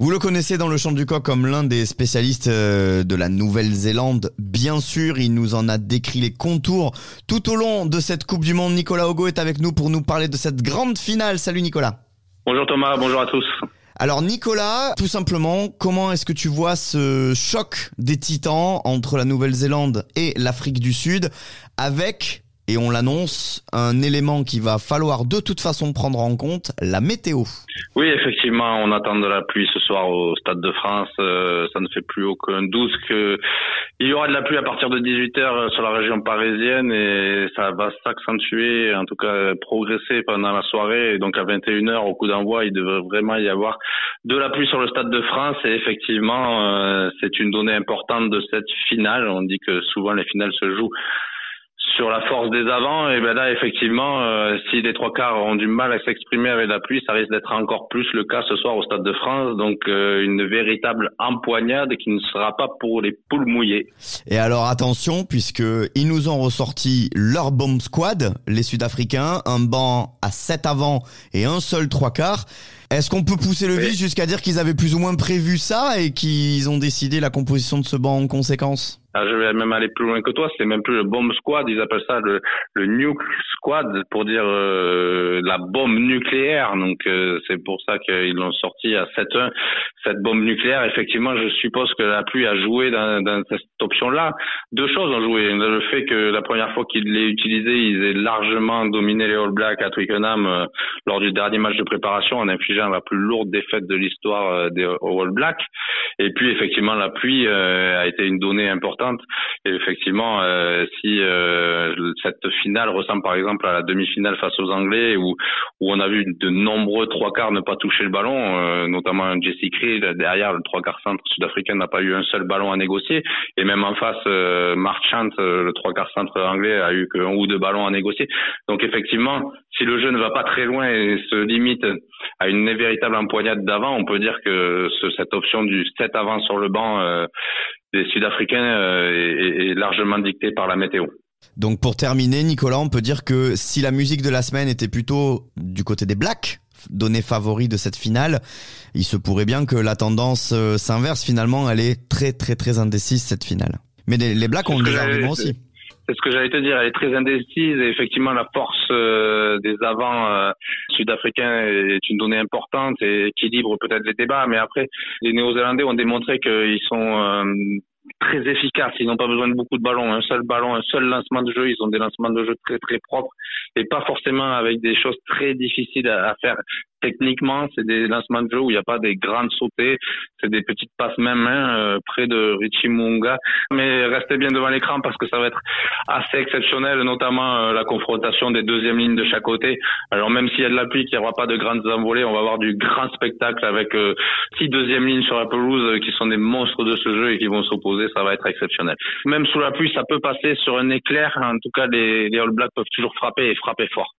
Vous le connaissez dans le champ du coq comme l'un des spécialistes euh, de la Nouvelle-Zélande. Bien sûr, il nous en a décrit les contours tout au long de cette Coupe du Monde. Nicolas Ogo est avec nous pour nous parler de cette grande finale. Salut Nicolas. Bonjour Thomas, bonjour à tous. Alors Nicolas, tout simplement, comment est-ce que tu vois ce choc des titans entre la Nouvelle-Zélande et l'Afrique du Sud avec et on l'annonce, un élément qu'il va falloir de toute façon prendre en compte, la météo. Oui, effectivement, on attend de la pluie ce soir au Stade de France. Euh, ça ne fait plus aucun doute que il y aura de la pluie à partir de 18h euh, sur la région parisienne et ça va s'accentuer, en tout cas progresser pendant la soirée. Donc à 21h au coup d'envoi, il devrait vraiment y avoir de la pluie sur le Stade de France et effectivement, euh, c'est une donnée importante de cette finale. On dit que souvent les finales se jouent sur la force des avants, et ben là effectivement, euh, si les trois quarts ont du mal à s'exprimer avec la pluie, ça risque d'être encore plus le cas ce soir au Stade de France. Donc euh, une véritable empoignade qui ne sera pas pour les poules mouillées. Et alors attention, puisque ils nous ont ressorti leur bomb squad, les Sud-Africains, un banc à 7 avant et un seul trois quarts. Est-ce qu'on peut pousser le vice jusqu'à dire qu'ils avaient plus ou moins prévu ça et qu'ils ont décidé la composition de ce banc en conséquence? Ah, je vais même aller plus loin que toi. C'est même plus le bomb squad. Ils appellent ça le, le nuke squad pour dire euh, la bombe nucléaire. Donc euh, c'est pour ça qu'ils l'ont sorti à 7-1. Cette bombe nucléaire, effectivement, je suppose que la pluie a joué dans, dans cette option-là. Deux choses ont joué. Le fait que la première fois qu'ils l'aient utilisé, ils aient largement dominé les All Blacks à Twickenham euh, lors du dernier match de préparation en infligeant la plus lourde défaite de l'histoire des All Blacks. Et puis effectivement, la pluie a été une donnée importante et effectivement, euh, si euh, cette finale ressemble par exemple à la demi-finale face aux Anglais, où, on a vu de nombreux trois quarts ne pas toucher le ballon, euh, notamment Jesse Creel derrière le trois quarts centre sud-africain n'a pas eu un seul ballon à négocier, et même en face, Marchant, le trois quarts centre anglais, a eu qu'un ou deux ballons à négocier. Donc effectivement, si le jeu ne va pas très loin et se limite à une véritable empoignade d'avant, on peut dire que cette option du 7 avant sur le banc des Sud-Africains euh, est, largement dictée par la météo. Donc pour terminer, Nicolas, on peut dire que si la musique de la semaine était plutôt du côté des Blacks, donné favori de cette finale, il se pourrait bien que la tendance euh, s'inverse finalement, elle est très très très indécise cette finale. Mais les, Blacks ont des arguments aussi. C'est ce que j'allais te dire, elle est très indécise et effectivement la force euh, des avants sud-africains est une donnée importante et équilibre peut-être les débats, mais après les Néo-Zélandais ont démontré qu'ils sont très efficaces. Ils n'ont pas besoin de beaucoup de ballons. Un seul ballon, un seul lancement de jeu. Ils ont des lancements de jeu très très propres et pas forcément avec des choses très difficiles à, faire techniquement. C'est des lancements de jeu où il n'y a pas des grandes sautées. C'est des petites passes même main euh, près de Richie Munga. Mais restez bien devant l'écran parce que ça va être assez exceptionnel, notamment euh, la confrontation des deuxièmes lignes de chaque côté. Alors même s'il y a de la pluie, qu'il n'y aura pas de grandes envolées, on va avoir du grand spectacle avec euh, six deuxièmes lignes sur la pelouse qui sont des monstres de ce jeu et qui vont s'opposer ça va être exceptionnel. Même sous la pluie, ça peut passer sur un éclair. En tout cas, les, les All Blacks peuvent toujours frapper et frapper fort.